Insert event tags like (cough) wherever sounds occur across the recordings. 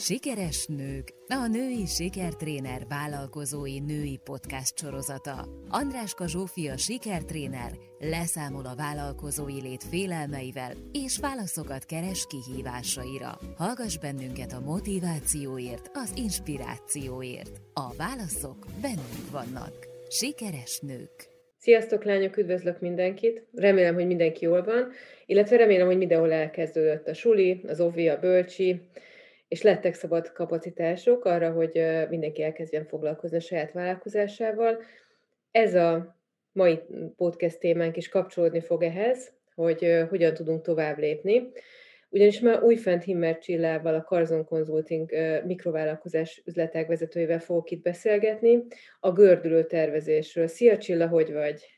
Sikeres nők, a női sikertréner vállalkozói női podcast sorozata. Andráska Zsófia sikertréner leszámol a vállalkozói lét félelmeivel és válaszokat keres kihívásaira. Hallgass bennünket a motivációért, az inspirációért. A válaszok bennünk vannak. Sikeres nők. Sziasztok lányok, üdvözlök mindenkit! Remélem, hogy mindenki jól van, illetve remélem, hogy mindenhol elkezdődött a suli, az ovi, a bölcsi, és lettek szabad kapacitások arra, hogy mindenki elkezdjen foglalkozni a saját vállalkozásával. Ez a mai podcast témánk is kapcsolódni fog ehhez, hogy hogyan tudunk tovább lépni. Ugyanis már újfent Himmer Csillával, a Carzon Consulting mikrovállalkozás üzletek vezetőjével fogok itt beszélgetni a gördülő tervezésről. Szia Csilla, hogy vagy?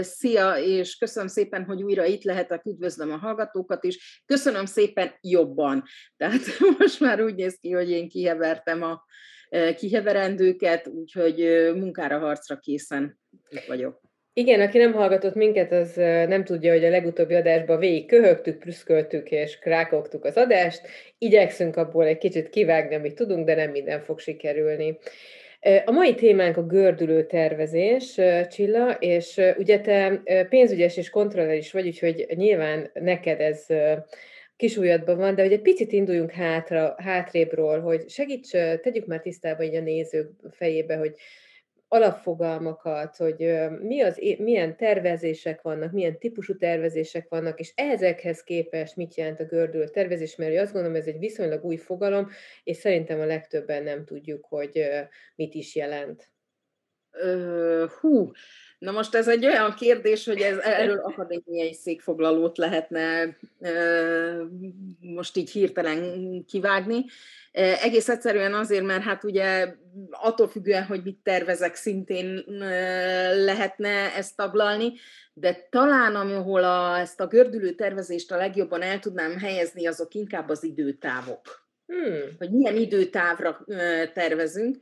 Szia, és köszönöm szépen, hogy újra itt lehetek, üdvözlöm a hallgatókat is. Köszönöm szépen jobban. Tehát (laughs) most már úgy néz ki, hogy én kihevertem a kiheverendőket, úgyhogy munkára, harcra készen itt vagyok. Igen, aki nem hallgatott minket, az nem tudja, hogy a legutóbbi adásban végig köhögtük, prüszköltük és krákogtuk az adást. Igyekszünk abból egy kicsit kivágni, amit tudunk, de nem minden fog sikerülni. A mai témánk a gördülő tervezés, Csilla, és ugye te pénzügyes és kontroller is vagy, úgyhogy nyilván neked ez kisújadban van, de hogy egy picit induljunk hátra, hátrébről, hogy segíts, tegyük már tisztába így a nézők fejébe, hogy alapfogalmakat, hogy mi az, milyen tervezések vannak, milyen típusú tervezések vannak, és ezekhez képest mit jelent a gördülő tervezés, mert azt gondolom, ez egy viszonylag új fogalom, és szerintem a legtöbben nem tudjuk, hogy mit is jelent. Hú, na most ez egy olyan kérdés, hogy ez, erről (laughs) akadémiai székfoglalót lehetne most így hirtelen kivágni. Egész egyszerűen azért, mert hát ugye attól függően, hogy mit tervezek, szintén lehetne ezt taglalni, de talán ahol a, ezt a gördülő tervezést a legjobban el tudnám helyezni, azok inkább az időtávok. Hmm. Hogy milyen időtávra tervezünk,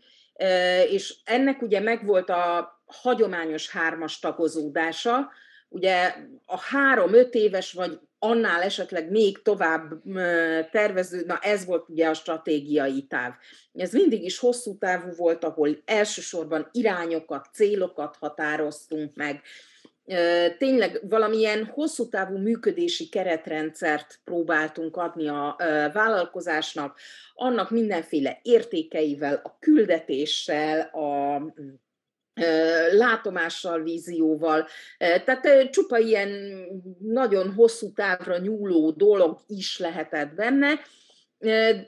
és ennek ugye megvolt a hagyományos hármas tagozódása, ugye a három-öt éves vagy annál esetleg még tovább tervező, na ez volt ugye a stratégiai táv. Ez mindig is hosszú távú volt, ahol elsősorban irányokat, célokat határoztunk meg, tényleg valamilyen hosszú távú működési keretrendszert próbáltunk adni a vállalkozásnak, annak mindenféle értékeivel, a küldetéssel, a látomással, vízióval. Tehát csupa ilyen nagyon hosszú távra nyúló dolog is lehetett benne.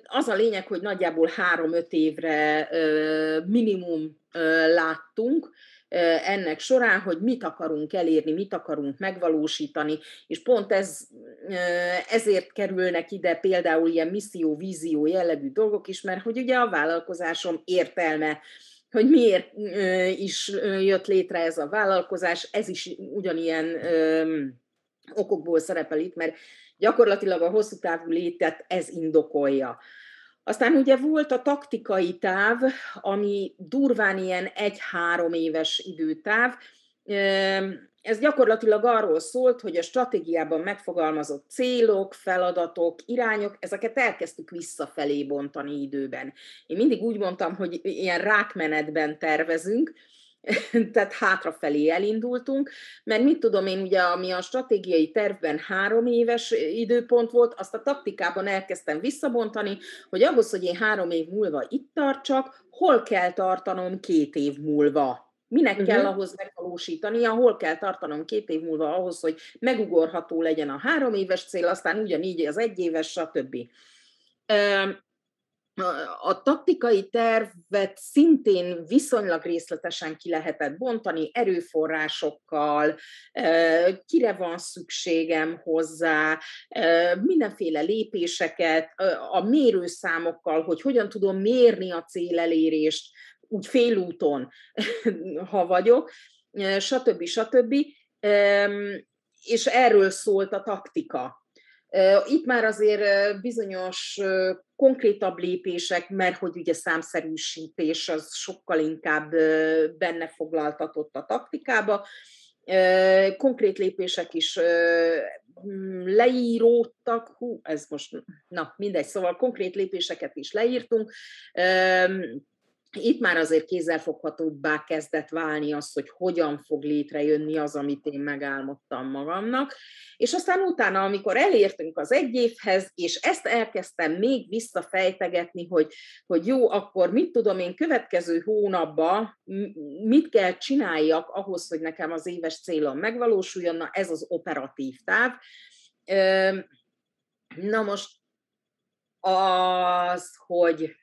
Az a lényeg, hogy nagyjából három-öt évre minimum láttunk, ennek során, hogy mit akarunk elérni, mit akarunk megvalósítani, és pont ez, ezért kerülnek ide például ilyen misszió, vízió jellegű dolgok is, mert hogy ugye a vállalkozásom értelme, hogy miért is jött létre ez a vállalkozás, ez is ugyanilyen okokból szerepel itt, mert gyakorlatilag a hosszú távú létet ez indokolja. Aztán ugye volt a taktikai táv, ami durván ilyen egy-három éves időtáv. Ez gyakorlatilag arról szólt, hogy a stratégiában megfogalmazott célok, feladatok, irányok, ezeket elkezdtük visszafelé bontani időben. Én mindig úgy mondtam, hogy ilyen rákmenetben tervezünk, (laughs) tehát hátrafelé elindultunk, mert mit tudom én, ugye, ami a stratégiai tervben három éves időpont volt, azt a taktikában elkezdtem visszabontani, hogy ahhoz, hogy én három év múlva itt tartsak, hol kell tartanom két év múlva. Minek uh-huh. kell ahhoz megvalósítania, hol kell tartanom két év múlva ahhoz, hogy megugorható legyen a három éves cél, aztán ugyanígy az egy éves, stb a taktikai tervet szintén viszonylag részletesen ki lehetett bontani, erőforrásokkal, kire van szükségem hozzá, mindenféle lépéseket, a mérőszámokkal, hogy hogyan tudom mérni a célelérést, úgy félúton, (laughs) ha vagyok, stb. stb. És erről szólt a taktika itt már azért bizonyos konkrétabb lépések, mert hogy ugye számszerűsítés az sokkal inkább benne foglaltatott a taktikába, Konkrét lépések is leíródtak, hú, ez most, na mindegy, szóval konkrét lépéseket is leírtunk, itt már azért kézzelfoghatóbbá kezdett válni az, hogy hogyan fog létrejönni az, amit én megálmodtam magamnak. És aztán utána, amikor elértünk az egy évhez, és ezt elkezdtem még visszafejtegetni, hogy, hogy jó, akkor mit tudom én következő hónapban, mit kell csináljak ahhoz, hogy nekem az éves célom megvalósuljon, na ez az operatív táv. Na most az, hogy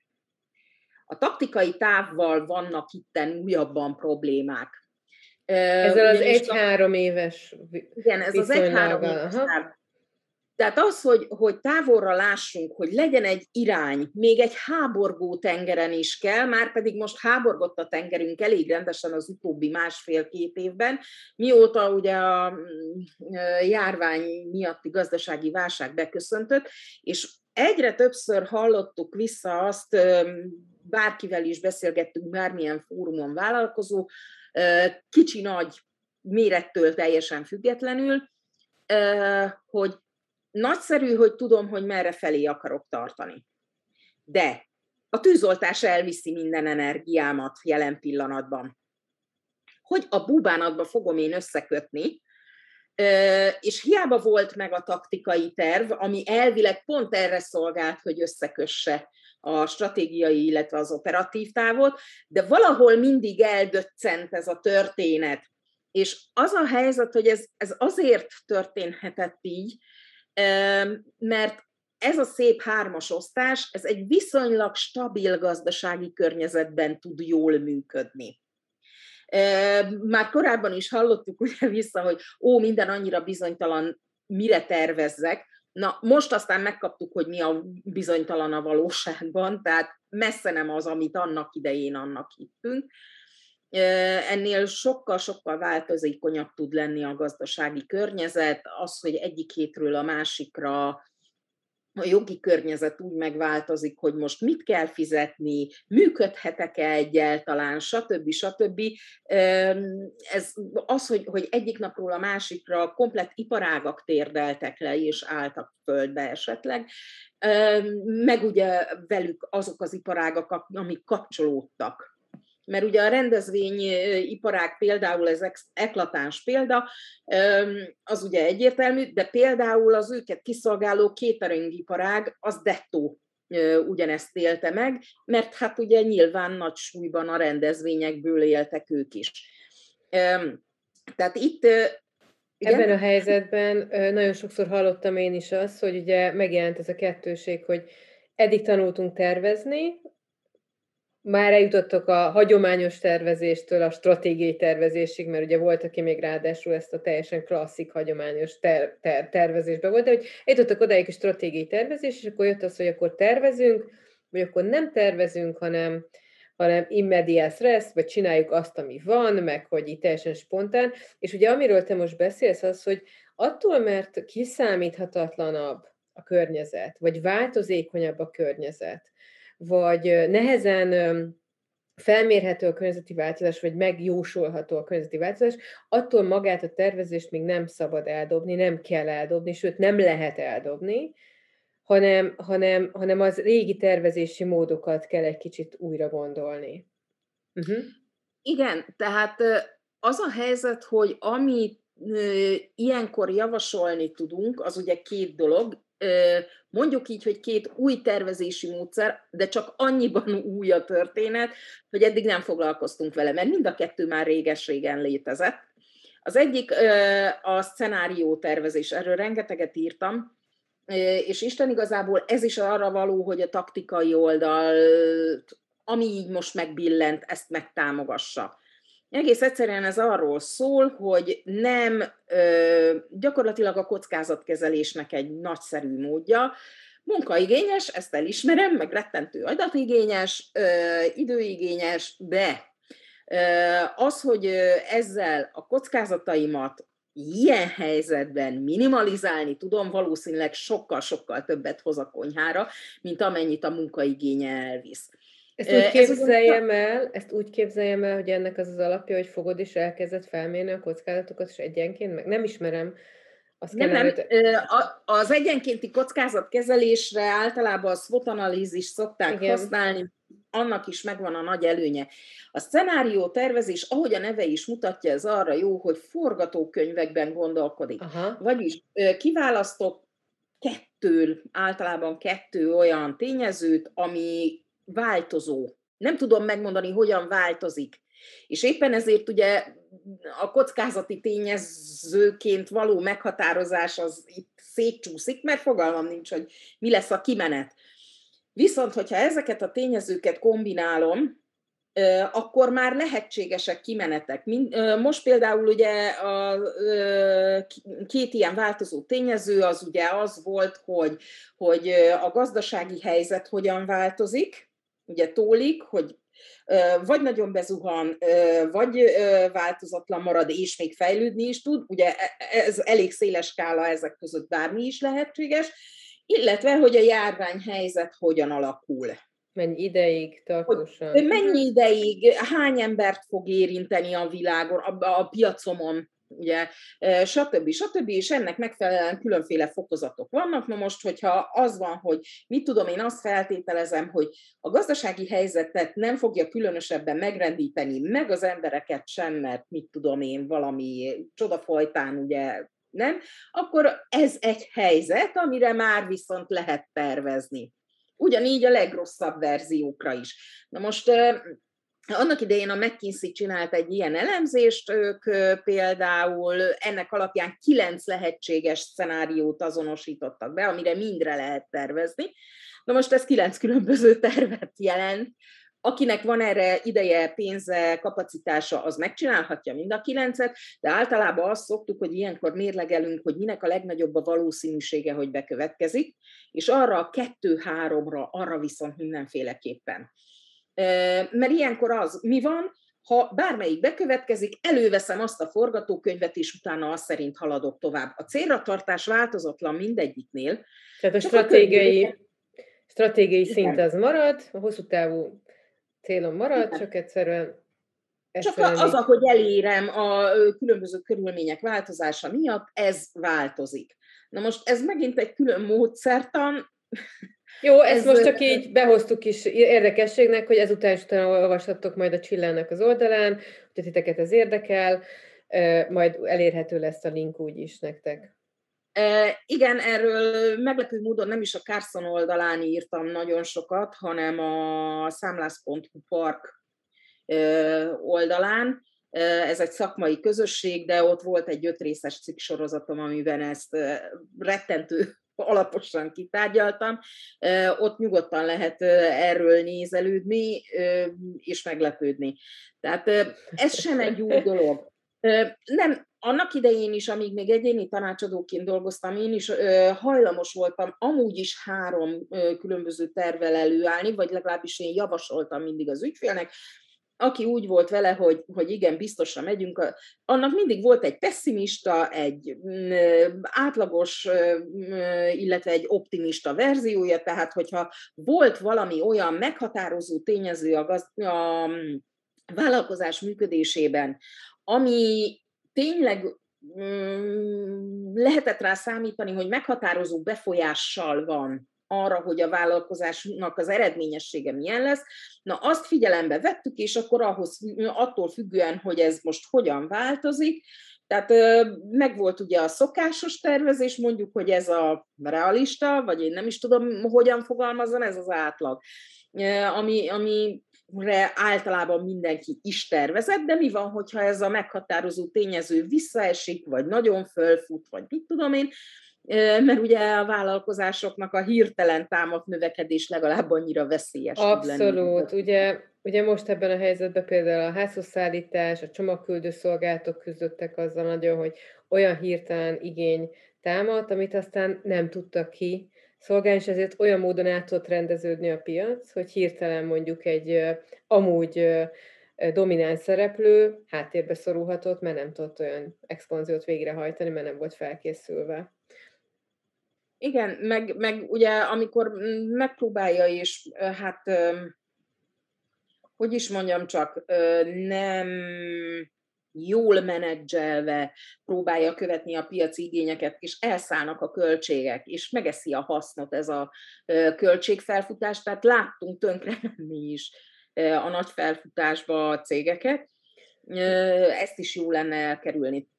a taktikai távval vannak itten újabban problémák. Ezzel az egy-három éves Igen, ez az egy-három éves táv. Tehát az, hogy, hogy távolra lássunk, hogy legyen egy irány, még egy háborgó tengeren is kell, már pedig most háborgott a tengerünk elég rendesen az utóbbi másfél-két évben, mióta ugye a mm, járvány miatti gazdasági válság beköszöntött, és egyre többször hallottuk vissza azt bárkivel is beszélgettünk, bármilyen fórumon vállalkozó, kicsi-nagy mérettől teljesen függetlenül, hogy nagyszerű, hogy tudom, hogy merre felé akarok tartani. De a tűzoltás elviszi minden energiámat jelen pillanatban. Hogy a búbánatba fogom én összekötni, és hiába volt meg a taktikai terv, ami elvileg pont erre szolgált, hogy összekösse a stratégiai, illetve az operatív távot, de valahol mindig eldöccent ez a történet. És az a helyzet, hogy ez, ez azért történhetett így, mert ez a szép hármas osztás, ez egy viszonylag stabil gazdasági környezetben tud jól működni. Már korábban is hallottuk ugye vissza, hogy ó, minden annyira bizonytalan, mire tervezzek, Na, most aztán megkaptuk, hogy mi a bizonytalan a valóságban, tehát messze nem az, amit annak idején annak hittünk. Ennél sokkal-sokkal változékonyabb tud lenni a gazdasági környezet, az, hogy egyik hétről a másikra a jogi környezet úgy megváltozik, hogy most mit kell fizetni, működhetek-e egyáltalán, stb. stb. Ez az, hogy, hogy egyik napról a másikra komplet iparágak térdeltek le és álltak földbe esetleg, meg ugye velük azok az iparágak, amik kapcsolódtak mert ugye a rendezvényiparák például, ez eklatáns példa, az ugye egyértelmű, de például az őket kiszolgáló iparág, az dettó ugyanezt élte meg, mert hát ugye nyilván nagy súlyban a rendezvényekből éltek ők is. Tehát itt igen? Ebben a helyzetben nagyon sokszor hallottam én is azt, hogy ugye megjelent ez a kettőség, hogy eddig tanultunk tervezni, már eljutottak a hagyományos tervezéstől a stratégiai tervezésig, mert ugye volt, aki még ráadásul ezt a teljesen klasszik, hagyományos ter- ter- tervezésbe volt, de hogy eljutottak odáig a stratégiai tervezés, és akkor jött az, hogy akkor tervezünk, vagy akkor nem tervezünk, hanem, hanem immediás rest, vagy csináljuk azt, ami van, meg hogy így teljesen spontán. És ugye amiről te most beszélsz, az, hogy attól, mert kiszámíthatatlanabb a környezet, vagy változékonyabb a környezet, vagy nehezen felmérhető a környezeti változás, vagy megjósolható a környezeti változás, attól magát a tervezést még nem szabad eldobni, nem kell eldobni, sőt nem lehet eldobni, hanem, hanem, hanem az régi tervezési módokat kell egy kicsit újra gondolni. Uh-huh. Igen, tehát az a helyzet, hogy amit ilyenkor javasolni tudunk, az ugye két dolog mondjuk így, hogy két új tervezési módszer, de csak annyiban (laughs) új a történet, hogy eddig nem foglalkoztunk vele, mert mind a kettő már réges-régen létezett. Az egyik a szenárió tervezés, erről rengeteget írtam, és Isten igazából ez is arra való, hogy a taktikai oldal, ami így most megbillent, ezt megtámogassa. Egész egyszerűen ez arról szól, hogy nem gyakorlatilag a kockázatkezelésnek egy nagyszerű módja, munkaigényes, ezt elismerem, meg rettentő adatigényes, időigényes, de az, hogy ezzel a kockázataimat ilyen helyzetben minimalizálni tudom, valószínűleg sokkal-sokkal többet hoz a konyhára, mint amennyit a munkaigénye elvisz. Ezt úgy képzeljem el, ezt úgy képzeljem el, hogy ennek az az alapja, hogy fogod is elkezdett felmérni a kockázatokat, és egyenként, meg nem ismerem, azt nem, nem. Az egyenkénti kockázatkezelésre általában a SWOT analízis szokták Igen. használni, annak is megvan a nagy előnye. A szenárió tervezés, ahogy a neve is mutatja, ez arra jó, hogy forgatókönyvekben gondolkodik. Aha. Vagyis kiválasztok kettő, általában kettő olyan tényezőt, ami változó. Nem tudom megmondani, hogyan változik. És éppen ezért ugye a kockázati tényezőként való meghatározás az itt szétcsúszik, mert fogalmam nincs, hogy mi lesz a kimenet. Viszont, hogyha ezeket a tényezőket kombinálom, akkor már lehetségesek kimenetek. Most például ugye a két ilyen változó tényező az ugye az volt, hogy, hogy a gazdasági helyzet hogyan változik, ugye tólik, hogy vagy nagyon bezuhan, vagy változatlan marad, és még fejlődni is tud. Ugye e, ez elég széles skála, ezek között bármi is lehetséges, illetve, hogy a járványhelyzet hogyan alakul. Mennyi ideig tartósan? Mennyi ideig, hány embert fog érinteni a világon, a, a piacomon, ugye, stb. stb. És ennek megfelelően különféle fokozatok vannak. Na most, hogyha az van, hogy mit tudom, én azt feltételezem, hogy a gazdasági helyzetet nem fogja különösebben megrendíteni, meg az embereket sem, mert mit tudom én, valami csodafajtán ugye nem, akkor ez egy helyzet, amire már viszont lehet tervezni. Ugyanígy a legrosszabb verziókra is. Na most annak idején a McKinsey csinált egy ilyen elemzést, ők például ennek alapján kilenc lehetséges szenáriót azonosítottak be, amire mindre lehet tervezni. Na most ez kilenc különböző tervet jelent. Akinek van erre ideje, pénze, kapacitása, az megcsinálhatja mind a kilencet, de általában azt szoktuk, hogy ilyenkor mérlegelünk, hogy minek a legnagyobb a valószínűsége, hogy bekövetkezik, és arra a kettő-háromra, arra viszont mindenféleképpen. Mert ilyenkor az, mi van, ha bármelyik bekövetkezik, előveszem azt a forgatókönyvet, és utána azt szerint haladok tovább. A célra tartás változatlan mindegyiknél. Tehát a stratégiai, a stratégiai szint az marad, a hosszú távú célom marad, Igen. csak egyszerűen csak az, ahogy elérem a különböző körülmények változása miatt, ez változik. Na most ez megint egy külön módszertan, jó, ezt ez most csak így behoztuk is érdekességnek, hogy ezután is utána olvashattok majd a Csillának az oldalán, hogy titeket ez érdekel, majd elérhető lesz a link úgy is nektek. E, igen, erről meglepő módon nem is a Carson oldalán írtam nagyon sokat, hanem a számlász.hu park oldalán. Ez egy szakmai közösség, de ott volt egy ötrészes cikk sorozatom, amiben ezt rettentő alaposan kitárgyaltam, ott nyugodtan lehet erről nézelődni és meglepődni. Tehát ez sem egy jó dolog. Nem, annak idején is, amíg még egyéni tanácsadóként dolgoztam, én is hajlamos voltam amúgy is három különböző tervel előállni, vagy legalábbis én javasoltam mindig az ügyfélnek, aki úgy volt vele, hogy, hogy igen, biztosra megyünk, annak mindig volt egy pessimista, egy mm, átlagos, mm, illetve egy optimista verziója, tehát hogyha volt valami olyan meghatározó tényező a, gaz, a mm, vállalkozás működésében, ami tényleg lehetett rá számítani, hogy meghatározó befolyással van arra, hogy a vállalkozásnak az eredményessége milyen lesz. Na, azt figyelembe vettük, és akkor ahhoz, attól függően, hogy ez most hogyan változik, tehát megvolt ugye a szokásos tervezés, mondjuk, hogy ez a realista, vagy én nem is tudom, hogyan fogalmazom, ez az átlag, ami, ami általában mindenki is tervezett, de mi van, hogyha ez a meghatározó tényező visszaesik, vagy nagyon fölfut, vagy mit tudom én, mert ugye a vállalkozásoknak a hirtelen támadt növekedés legalább annyira veszélyes. Abszolút. Ugye, ugye most ebben a helyzetben például a házhozszállítás, a csomagküldő szolgáltok küzdöttek azzal nagyon, hogy olyan hirtelen igény támadt, amit aztán nem tudtak ki szolgálni, és ezért olyan módon át tudott rendeződni a piac, hogy hirtelen mondjuk egy amúgy domináns szereplő háttérbe szorulhatott, mert nem tudott olyan expanziót végrehajtani, mert nem volt felkészülve. Igen, meg, meg ugye amikor megpróbálja és hát hogy is mondjam csak, nem jól menedzselve próbálja követni a piaci igényeket, és elszállnak a költségek, és megeszi a hasznot ez a költségfelfutás. Tehát láttunk tönkre menni is a nagy felfutásba a cégeket. Ezt is jó lenne elkerülni.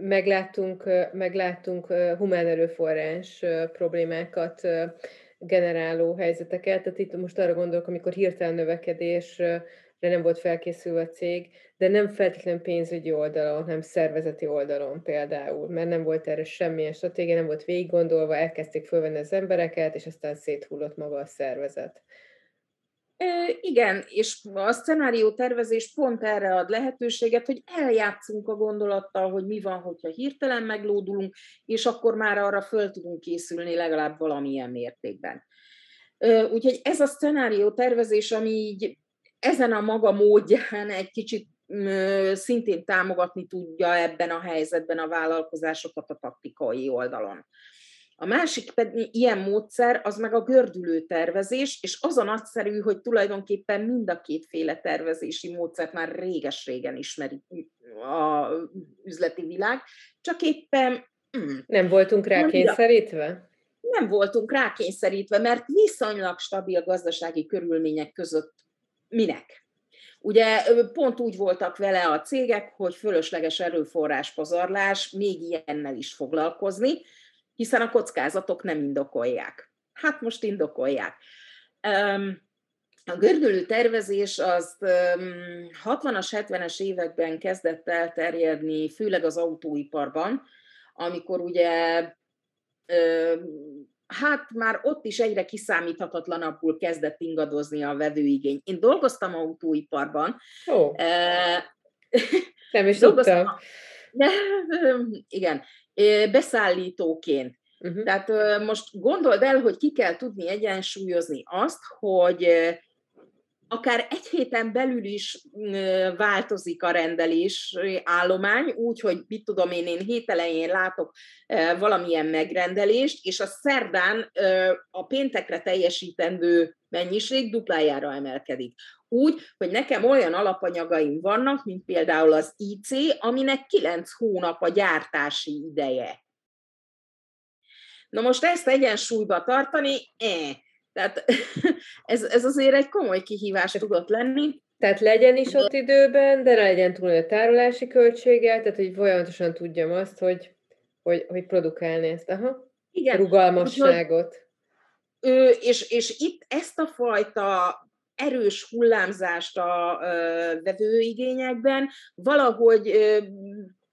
Megláttunk, megláttunk humán erőforrás problémákat generáló helyzeteket. Tehát itt most arra gondolok, amikor hirtelen növekedés nem volt felkészülve a cég, de nem feltétlenül pénzügyi oldalon, hanem szervezeti oldalon például, mert nem volt erre semmilyen stratégia, nem volt végig gondolva, elkezdték fölvenni az embereket, és aztán széthullott maga a szervezet. Igen, és a szenárió tervezés pont erre ad lehetőséget, hogy eljátszunk a gondolattal, hogy mi van, hogyha hirtelen meglódulunk, és akkor már arra föl tudunk készülni legalább valamilyen mértékben. Úgyhogy ez a szenárió tervezés, ami így ezen a maga módján egy kicsit szintén támogatni tudja ebben a helyzetben a vállalkozásokat a taktikai oldalon. A másik pedig ilyen módszer, az meg a gördülő tervezés, és az a nagyszerű, hogy tulajdonképpen mind a kétféle tervezési módszert már réges-régen ismeri a üzleti világ, csak éppen... Mm, nem voltunk rá kényszerítve? Nem voltunk rá kényszerítve, mert viszonylag stabil gazdasági körülmények között minek? Ugye pont úgy voltak vele a cégek, hogy fölösleges erőforrás pazarlás, még ilyennel is foglalkozni, hiszen a kockázatok nem indokolják. Hát most indokolják. A gördülő tervezés az 60-as, 70-es években kezdett elterjedni, főleg az autóiparban, amikor ugye hát már ott is egyre kiszámíthatatlanabbul kezdett ingadozni a vevőigény. Én dolgoztam autóiparban. Ó, nem is (laughs) tudtam. (laughs) Igen, beszállítóként. Uh-huh. Tehát most gondold el, hogy ki kell tudni egyensúlyozni azt, hogy akár egy héten belül is változik a rendelés állomány, úgy, hogy mit tudom én, én hét elején látok valamilyen megrendelést, és a szerdán a péntekre teljesítendő mennyiség duplájára emelkedik. Úgy, hogy nekem olyan alapanyagaim vannak, mint például az IC, aminek 9 hónap a gyártási ideje. Na most ezt egyensúlyba tartani, eh, tehát (laughs) ez, ez azért egy komoly kihívás tudott lenni. Tehát legyen is ott időben, de ne legyen túl a tárolási költsége, tehát hogy folyamatosan tudjam azt, hogy, hogy, hogy produkálni ezt. Aha. Igen. Rugalmasságot. Ő, és, és itt ezt a fajta erős hullámzást a vevőigényekben valahogy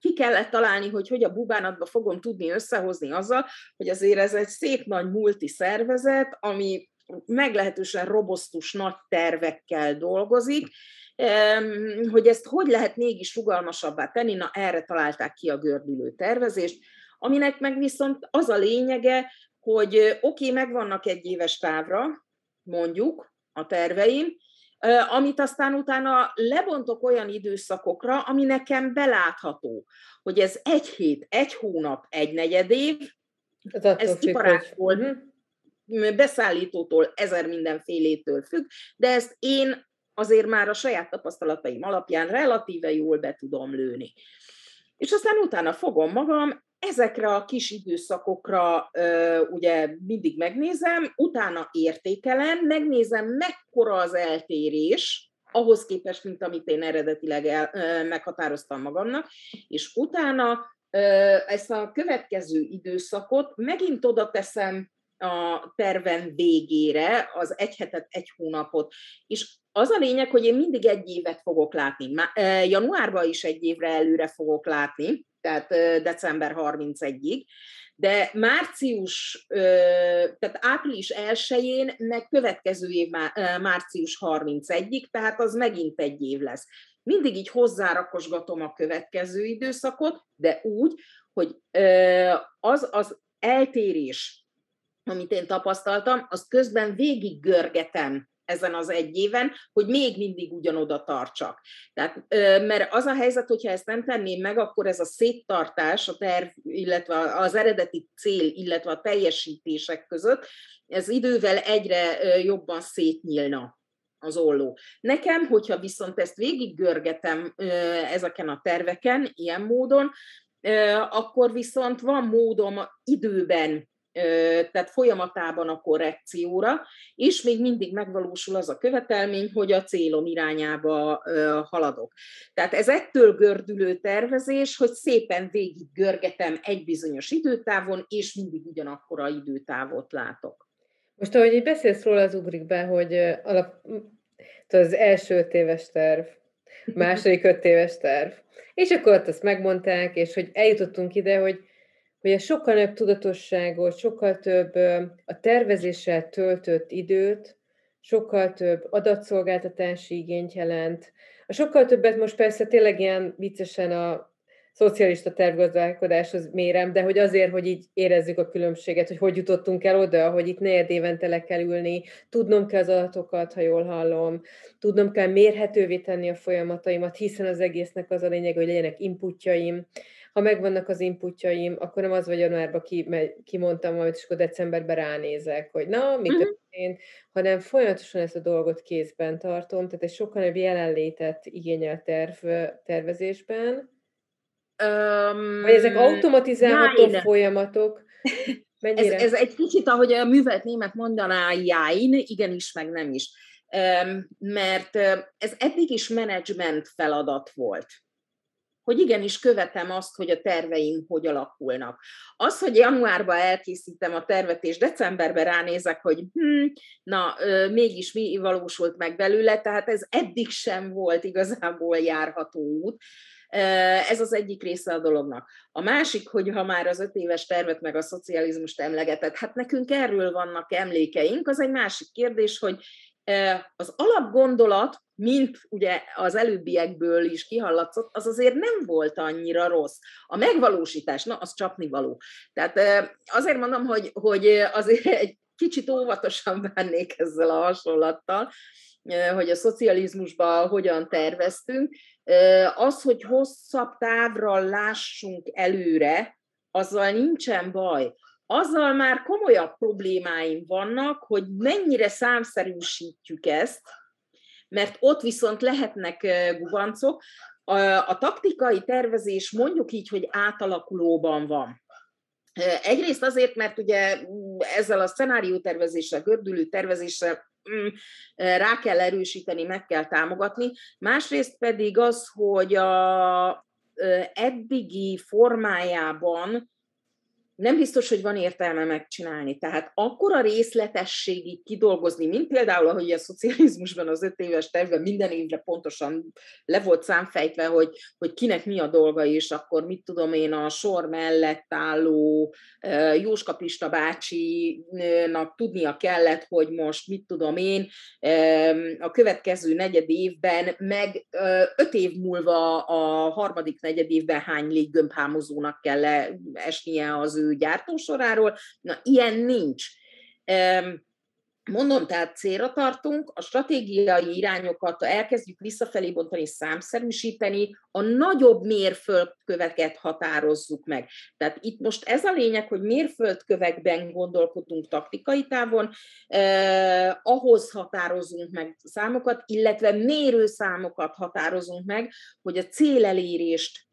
ki kellett találni, hogy hogy a bubánatba fogom tudni összehozni azzal, hogy azért ez egy szép nagy multi szervezet, ami meglehetősen robosztus nagy tervekkel dolgozik, hogy ezt hogy lehet mégis rugalmasabbá tenni, na erre találták ki a gördülő tervezést, aminek meg viszont az a lényege, hogy oké, okay, megvannak egy éves távra, mondjuk, a terveim, amit aztán utána lebontok olyan időszakokra, ami nekem belátható, hogy ez egy hét, egy hónap, egy negyed év, ez, ez iparákból, uh-huh. Mhm. beszállítótól, ezer mindenfélétől függ, de ezt én azért már a saját tapasztalataim alapján relatíve jól be tudom lőni. És aztán utána fogom magam, ezekre a kis időszakokra ugye mindig megnézem, utána értékelem, megnézem, mekkora az eltérés, ahhoz képest, mint amit én eredetileg el, meghatároztam magamnak, és utána ezt a következő időszakot megint oda teszem a terven végére, az egy hetet, egy hónapot, és az a lényeg, hogy én mindig egy évet fogok látni. Januárban is egy évre előre fogok látni, tehát december 31-ig, de március, tehát április 1-én, meg következő év március 31-ig, tehát az megint egy év lesz. Mindig így hozzárakosgatom a következő időszakot, de úgy, hogy az az eltérés, amit én tapasztaltam, azt közben végig görgetem ezen az egy éven, hogy még mindig ugyanoda tartsak. Tehát, mert az a helyzet, hogyha ezt nem tenném meg, akkor ez a széttartás, a terv, illetve az eredeti cél, illetve a teljesítések között, ez idővel egyre jobban szétnyílna az olló. Nekem, hogyha viszont ezt végiggörgetem ezeken a terveken, ilyen módon, akkor viszont van módom időben tehát folyamatában a korrekcióra, és még mindig megvalósul az a követelmény, hogy a célom irányába haladok. Tehát ez ettől gördülő tervezés, hogy szépen végig görgetem egy bizonyos időtávon, és mindig ugyanakkor a időtávot látok. Most, ahogy így beszélsz róla, az ugrik be, hogy alap, az első öt terv, második öt éves terv. És akkor ott azt megmondták, és hogy eljutottunk ide, hogy hogy a sokkal nagyobb tudatosságot, sokkal több a tervezéssel töltött időt, sokkal több adatszolgáltatási igényt jelent. A sokkal többet most persze tényleg ilyen viccesen a szocialista tervgazdálkodáshoz mérem, de hogy azért, hogy így érezzük a különbséget, hogy hogy jutottunk el oda, hogy itt negyed évente le kell ülni, tudnom kell az adatokat, ha jól hallom, tudnom kell mérhetővé tenni a folyamataimat, hiszen az egésznek az a lényeg, hogy legyenek inputjaim, ha megvannak az inputjaim, akkor nem az, hogy januárban ki, kimondtam valamit, és akkor decemberben ránézek, hogy na, mi uh-huh. történt, hanem folyamatosan ezt a dolgot kézben tartom, tehát egy sokkal nagyobb jelenlétet igényel terv, tervezésben. Um, Vagy ezek automatizálható nein. folyamatok. (laughs) Ez, ez egy kicsit, ahogy a művelt német mondaná, jáin, igenis, meg nem is. Um, mert ez eddig is menedzsment feladat volt hogy igenis követem azt, hogy a terveim hogy alakulnak. Az, hogy januárban elkészítem a tervet, és decemberben ránézek, hogy hm, na, mégis mi valósult meg belőle, tehát ez eddig sem volt igazából járható út. Ez az egyik része a dolognak. A másik, hogy ha már az öt éves tervet meg a szocializmust emlegetett, hát nekünk erről vannak emlékeink, az egy másik kérdés, hogy az alapgondolat, mint ugye az előbbiekből is kihallatszott, az azért nem volt annyira rossz. A megvalósítás, na, az csapnivaló. Tehát azért mondom, hogy, hogy azért egy kicsit óvatosan bánnék ezzel a hasonlattal, hogy a szocializmusban hogyan terveztünk. Az, hogy hosszabb távra lássunk előre, azzal nincsen baj azzal már komolyabb problémáim vannak, hogy mennyire számszerűsítjük ezt, mert ott viszont lehetnek gubancok. A, a taktikai tervezés mondjuk így, hogy átalakulóban van. Egyrészt azért, mert ugye ezzel a szenáriótervezéssel, gördülő tervezéssel mm, rá kell erősíteni, meg kell támogatni. Másrészt pedig az, hogy a eddigi formájában nem biztos, hogy van értelme megcsinálni. Tehát akkora részletességig kidolgozni, mint például, ahogy a szocializmusban az öt éves tervben minden évre pontosan le volt számfejtve, hogy, hogy kinek mi a dolga, és akkor mit tudom én, a sor mellett álló Jóska Pista bácsinak tudnia kellett, hogy most mit tudom én, a következő negyed évben, meg öt év múlva a harmadik negyed évben hány léggömbhámozónak kell esnie az ő gyártósoráról. Na, ilyen nincs. Mondom, tehát célra tartunk, a stratégiai irányokat elkezdjük visszafelé bontani, számszerűsíteni, a nagyobb mérföldköveket határozzuk meg. Tehát itt most ez a lényeg, hogy mérföldkövekben gondolkodunk taktikai távon, eh, ahhoz határozunk meg számokat, illetve mérőszámokat határozunk meg, hogy a célelérést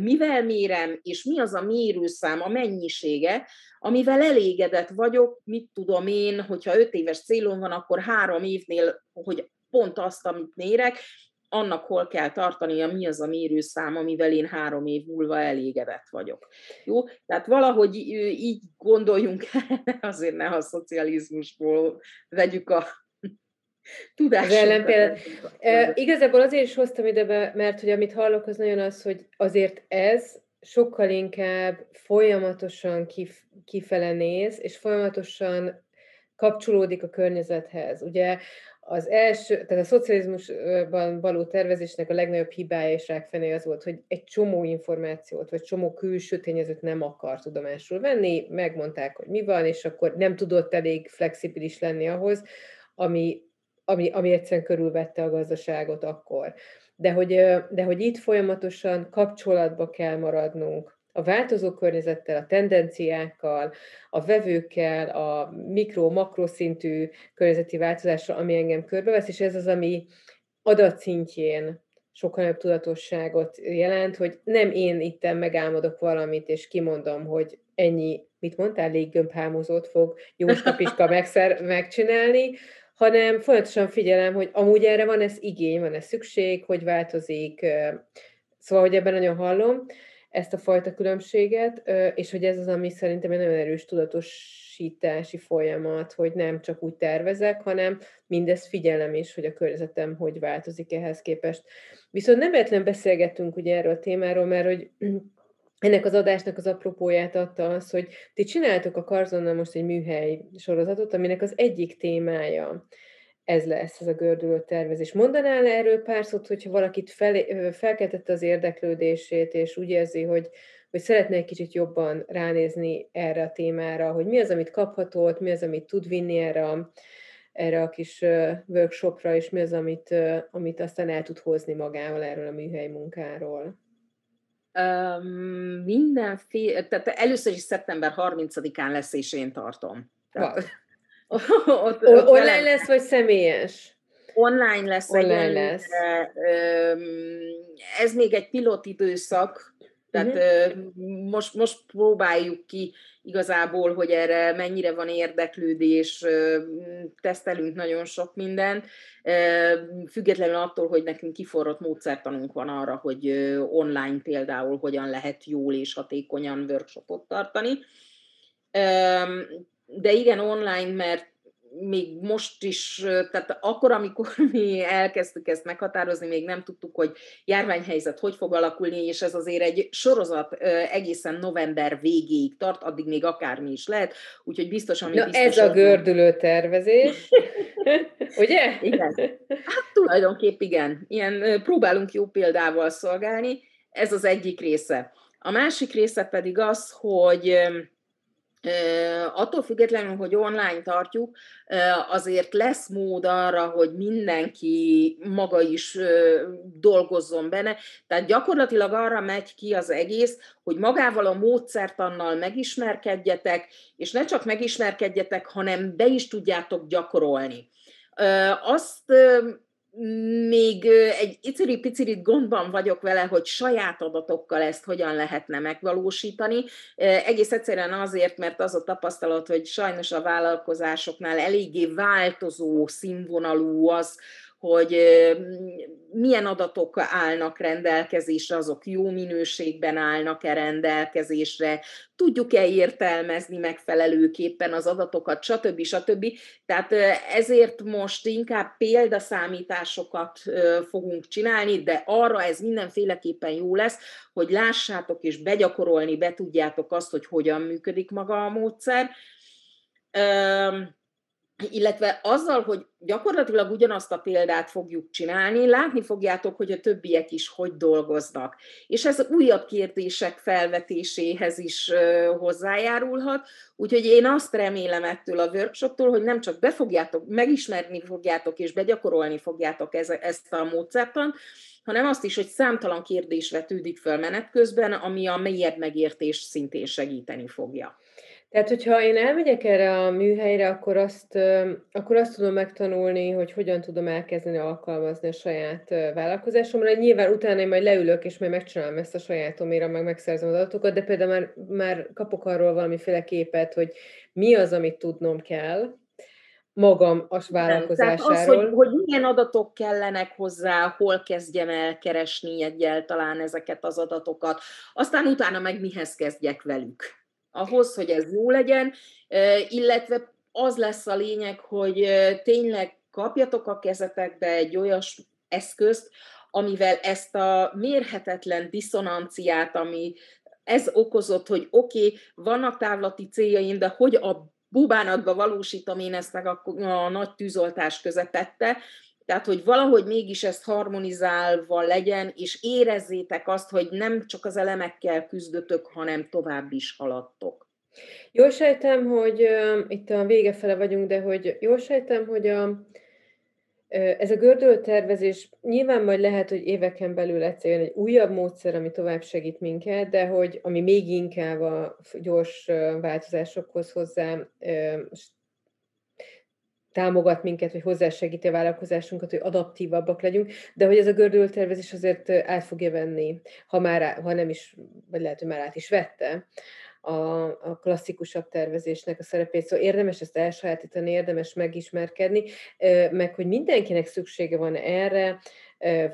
mivel mérem, és mi az a mérőszám, a mennyisége, amivel elégedett vagyok, mit tudom én, hogyha öt éves célom van, akkor három évnél, hogy pont azt, amit mérek, annak hol kell tartania, mi az a mérőszám, amivel én három év múlva elégedett vagyok. Jó? Tehát valahogy így gondoljunk, (laughs) azért ne a szocializmusból vegyük a Tudás. Az ellenpéldát. E, igazából azért is hoztam ide be, mert hogy amit hallok, az nagyon az, hogy azért ez sokkal inkább folyamatosan kif, kifele néz, és folyamatosan kapcsolódik a környezethez. Ugye az első, tehát a szocializmusban való tervezésnek a legnagyobb hibája és rákfené az volt, hogy egy csomó információt, vagy csomó külső tényezőt nem akar tudomásul venni, megmondták, hogy mi van, és akkor nem tudott elég flexibilis lenni ahhoz, ami ami, ami egyszerűen körülvette a gazdaságot akkor. De hogy, de hogy itt folyamatosan kapcsolatba kell maradnunk a változó környezettel, a tendenciákkal, a vevőkkel, a mikro-makroszintű környezeti változással, ami engem körbevesz, és ez az, ami adatszintjén sokkal nagyobb tudatosságot jelent, hogy nem én itten megálmodok valamit, és kimondom, hogy ennyi, mit mondtál, léggömbhámozót fog Jóska Piska (laughs) megszer, megcsinálni, hanem folyamatosan figyelem, hogy amúgy erre van ez igény, van ez szükség, hogy változik. Szóval, hogy ebben nagyon hallom ezt a fajta különbséget, és hogy ez az, ami szerintem egy nagyon erős tudatosítási folyamat, hogy nem csak úgy tervezek, hanem mindez figyelem is, hogy a környezetem hogy változik ehhez képest. Viszont nem véletlenül beszélgettünk ugye erről a témáról, mert hogy ennek az adásnak az apropóját adta az, hogy ti csináltok a Karzonnal most egy műhely sorozatot, aminek az egyik témája ez lesz, ez a gördülő tervezés. Mondanál erről pár szót, hogyha valakit fel, felkeltette az érdeklődését, és úgy érzi, hogy, hogy szeretne egy kicsit jobban ránézni erre a témára, hogy mi az, amit kaphatott, mi az, amit tud vinni erre a, erre a kis workshopra, és mi az, amit, amit aztán el tud hozni magával erről a műhely munkáról. Um, mindenféle, tehát először is szeptember 30-án lesz, és én tartom. Tehát, (laughs) ott, ott, online velem. lesz, vagy személyes? Online lesz. Online lesz. Ez még egy pilot időszak, tehát uh-huh. most, most próbáljuk ki igazából, hogy erre mennyire van érdeklődés, tesztelünk nagyon sok mindent, függetlenül attól, hogy nekünk kiforrott módszertanunk van arra, hogy online például hogyan lehet jól és hatékonyan workshopot tartani. De igen, online, mert még most is, tehát akkor, amikor (laughs) mi elkezdtük ezt meghatározni, még nem tudtuk, hogy járványhelyzet hogy fog alakulni, és ez azért egy sorozat egészen november végéig tart, addig még akármi is lehet, úgyhogy biztos, ami Na biztos, ez a gördülő tervezés, (laughs) ugye? Igen. Hát tulajdonképp igen. Ilyen próbálunk jó példával szolgálni, ez az egyik része. A másik része pedig az, hogy attól függetlenül, hogy online tartjuk, azért lesz mód arra, hogy mindenki maga is dolgozzon benne. Tehát gyakorlatilag arra megy ki az egész, hogy magával a módszertannal megismerkedjetek, és ne csak megismerkedjetek, hanem be is tudjátok gyakorolni. Azt még egy iciri-picirit gondban vagyok vele, hogy saját adatokkal ezt hogyan lehetne megvalósítani. Egész egyszerűen azért, mert az a tapasztalat, hogy sajnos a vállalkozásoknál eléggé változó színvonalú az, hogy milyen adatok állnak rendelkezésre, azok jó minőségben állnak-e rendelkezésre, tudjuk-e értelmezni megfelelőképpen az adatokat, stb. stb. Tehát ezért most inkább példaszámításokat fogunk csinálni, de arra ez mindenféleképpen jó lesz, hogy lássátok és begyakorolni be tudjátok azt, hogy hogyan működik maga a módszer illetve azzal, hogy gyakorlatilag ugyanazt a példát fogjuk csinálni, látni fogjátok, hogy a többiek is hogy dolgoznak. És ez újabb kérdések felvetéséhez is hozzájárulhat, úgyhogy én azt remélem ettől a workshoptól, hogy nem csak befogjátok, megismerni fogjátok és begyakorolni fogjátok ezt a módszertant, hanem azt is, hogy számtalan kérdés vetődik fel menet közben, ami a mélyebb megértés szintén segíteni fogja. Tehát, hogyha én elmegyek erre a műhelyre, akkor azt, akkor azt tudom megtanulni, hogy hogyan tudom elkezdeni alkalmazni a saját vállalkozásomra. Nyilván utána én majd leülök, és majd megcsinálom ezt a sajátomére, meg megszerzem az adatokat, de például már, már kapok arról valamiféle képet, hogy mi az, amit tudnom kell, magam a vállalkozásáról. Tehát az, hogy, hogy milyen adatok kellenek hozzá, hol kezdjem el keresni egyáltalán ezeket az adatokat, aztán utána meg mihez kezdjek velük ahhoz, hogy ez jó legyen, illetve az lesz a lényeg, hogy tényleg kapjatok a kezetekbe egy olyas eszközt, amivel ezt a mérhetetlen diszonanciát, ami ez okozott, hogy oké, okay, vannak távlati céljaim, de hogy a bubánatba valósítom én ezt meg a, a nagy tűzoltás közepette, tehát, hogy valahogy mégis ezt harmonizálva legyen, és érezzétek azt, hogy nem csak az elemekkel küzdötök, hanem tovább is haladtok. Jól sejtem, hogy uh, itt a vége fele vagyunk, de hogy jól sejtem, hogy a, Ez a gördülő tervezés nyilván majd lehet, hogy éveken belül egyszerűen egy újabb módszer, ami tovább segít minket, de hogy ami még inkább a gyors változásokhoz hozzá támogat minket, vagy hozzásegíti a vállalkozásunkat, hogy adaptívabbak legyünk, de hogy ez a gördülőtervezés azért át fogja venni, ha, már, ha nem is, vagy lehet, hogy már át is vette a, a klasszikusabb tervezésnek a szerepét. Szóval érdemes ezt elsajátítani, érdemes megismerkedni, meg hogy mindenkinek szüksége van erre,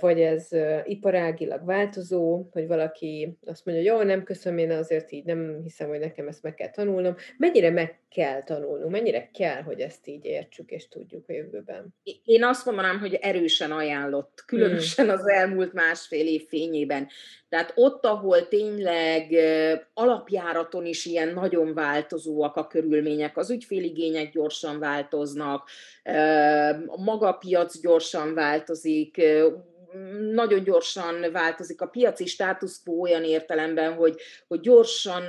vagy ez iparágilag változó, hogy valaki azt mondja, jó, nem köszönöm, én azért így nem hiszem, hogy nekem ezt meg kell tanulnom. Mennyire meg kell tanulnunk, mennyire kell, hogy ezt így értsük és tudjuk a jövőben? Én azt mondanám, hogy erősen ajánlott, különösen az elmúlt másfél év fényében. Tehát ott, ahol tényleg alapjáraton is ilyen nagyon változóak a körülmények, az ügyféligények gyorsan változnak, maga a piac gyorsan változik, nagyon gyorsan változik a piaci státuszkó olyan értelemben, hogy, hogy gyorsan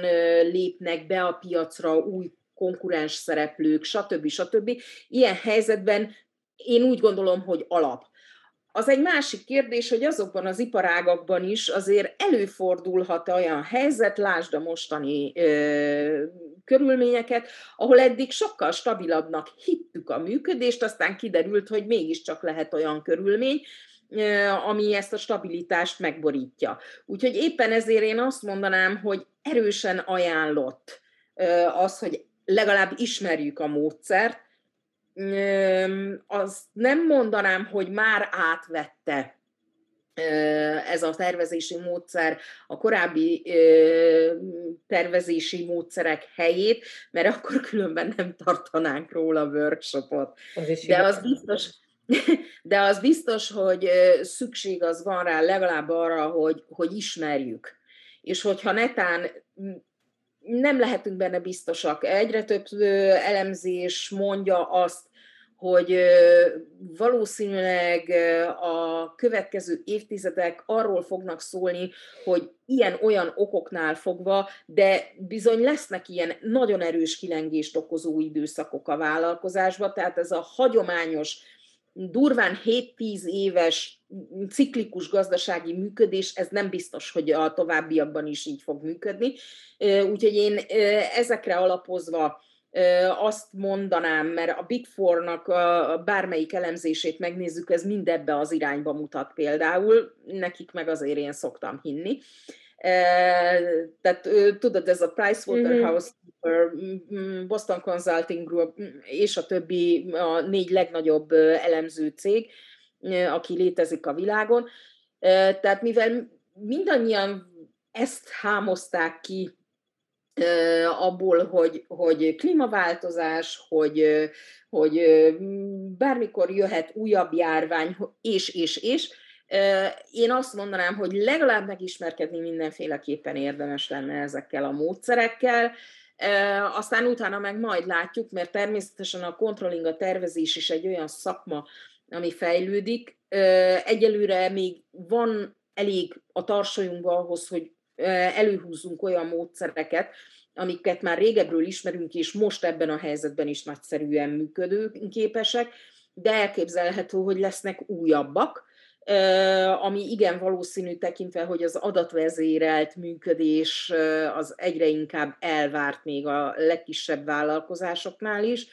lépnek be a piacra új konkurens szereplők, stb. stb. Ilyen helyzetben én úgy gondolom, hogy alap. Az egy másik kérdés, hogy azokban az iparágakban is azért előfordulhat olyan helyzet, lásd a mostani ö, körülményeket, ahol eddig sokkal stabilabbnak hittük a működést, aztán kiderült, hogy mégiscsak lehet olyan körülmény, ami ezt a stabilitást megborítja. Úgyhogy éppen ezért én azt mondanám, hogy erősen ajánlott az, hogy legalább ismerjük a módszert, az nem mondanám, hogy már átvette ez a tervezési módszer a korábbi tervezési módszerek helyét, mert akkor különben nem tartanánk róla workshopot. Az De az biztos, (laughs) de az biztos, hogy szükség az van rá legalább arra, hogy, hogy ismerjük. És hogyha netán nem lehetünk benne biztosak. Egyre több elemzés mondja azt, hogy valószínűleg a következő évtizedek arról fognak szólni, hogy ilyen-olyan okoknál fogva, de bizony lesznek ilyen nagyon erős kilengést okozó időszakok a vállalkozásban, tehát ez a hagyományos durván 7-10 éves ciklikus gazdasági működés, ez nem biztos, hogy a továbbiakban is így fog működni. Úgyhogy én ezekre alapozva azt mondanám, mert a Big Four-nak bármelyik elemzését megnézzük, ez mindebbe az irányba mutat például, nekik meg azért én szoktam hinni. Tehát tudod, ez a Pricewaterhouse, mm-hmm. Boston Consulting Group és a többi a négy legnagyobb elemző cég, aki létezik a világon. Tehát mivel mindannyian ezt hámozták ki abból, hogy, hogy klímaváltozás, hogy, hogy bármikor jöhet újabb járvány, és, és, és, én azt mondanám, hogy legalább megismerkedni mindenféleképpen érdemes lenne ezekkel a módszerekkel, aztán utána meg majd látjuk, mert természetesen a controlling, a tervezés is egy olyan szakma, ami fejlődik. Egyelőre még van elég a tarsolyunkban ahhoz, hogy előhúzzunk olyan módszereket, amiket már régebről ismerünk, és most ebben a helyzetben is nagyszerűen működőképesek, de elképzelhető, hogy lesznek újabbak, ami igen valószínű tekintve, hogy az adatvezérelt működés az egyre inkább elvárt még a legkisebb vállalkozásoknál is,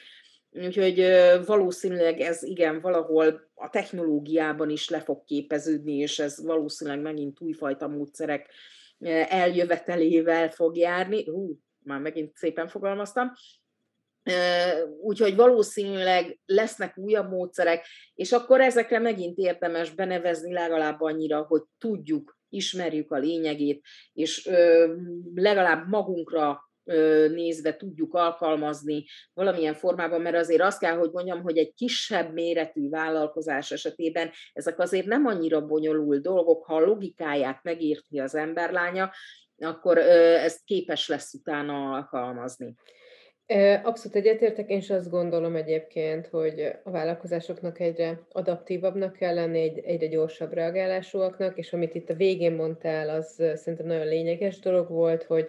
Úgyhogy valószínűleg ez igen valahol a technológiában is le fog képeződni, és ez valószínűleg megint újfajta módszerek eljövetelével fog járni. Hú, már megint szépen fogalmaztam. Úgyhogy valószínűleg lesznek újabb módszerek, és akkor ezekre megint érdemes benevezni legalább annyira, hogy tudjuk, ismerjük a lényegét, és legalább magunkra nézve tudjuk alkalmazni valamilyen formában, mert azért azt kell, hogy mondjam, hogy egy kisebb méretű vállalkozás esetében ezek azért nem annyira bonyolult dolgok, ha a logikáját megérti az emberlánya, akkor ezt képes lesz utána alkalmazni. Abszolút egyetértek, én is azt gondolom egyébként, hogy a vállalkozásoknak egyre adaptívabbnak kell lenni, egy, egyre gyorsabb reagálásúaknak, és amit itt a végén mondtál, az szerintem nagyon lényeges dolog volt, hogy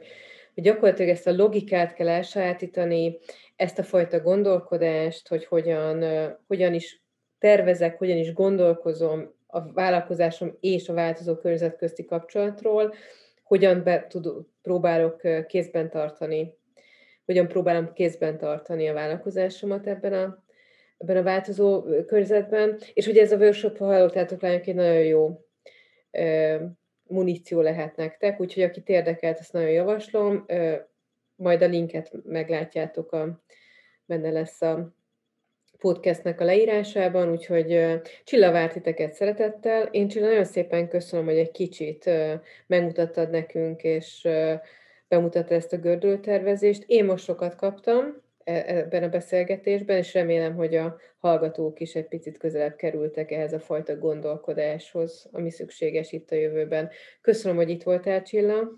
gyakorlatilag ezt a logikát kell elsajátítani, ezt a fajta gondolkodást, hogy hogyan, hogyan is tervezek, hogyan is gondolkozom a vállalkozásom és a változó környezet közti kapcsolatról, hogyan be, tud, próbálok kézben tartani, hogyan próbálom kézben tartani a vállalkozásomat ebben a, ebben a változó környezetben, és ugye ez a workshop, ha hallottátok lányok, egy nagyon jó ö, muníció lehet nektek, úgyhogy akit érdekelt, ezt nagyon javaslom, ö, majd a linket meglátjátok, a, benne lesz a podcastnek a leírásában, úgyhogy Csilla várt titeket szeretettel. Én Csilla nagyon szépen köszönöm, hogy egy kicsit megmutattad nekünk, és bemutatta ezt a gördülőtervezést. Én most sokat kaptam e, ebben a beszélgetésben, és remélem, hogy a hallgatók is egy picit közelebb kerültek ehhez a fajta gondolkodáshoz, ami szükséges itt a jövőben. Köszönöm, hogy itt voltál, Csilla.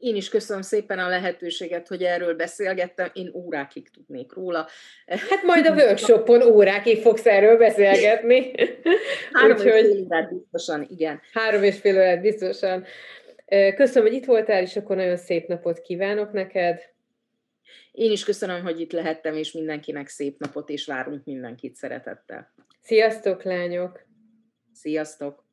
Én is köszönöm szépen a lehetőséget, hogy erről beszélgettem. Én órákig tudnék róla. Hát majd a workshopon órákig fogsz erről beszélgetni. Három Úgyhogy... és fél órát biztosan, igen. Három és fél órát biztosan. Köszönöm, hogy itt voltál, és akkor nagyon szép napot kívánok neked. Én is köszönöm, hogy itt lehettem, és mindenkinek szép napot, és várunk mindenkit szeretettel. Sziasztok, lányok! Sziasztok!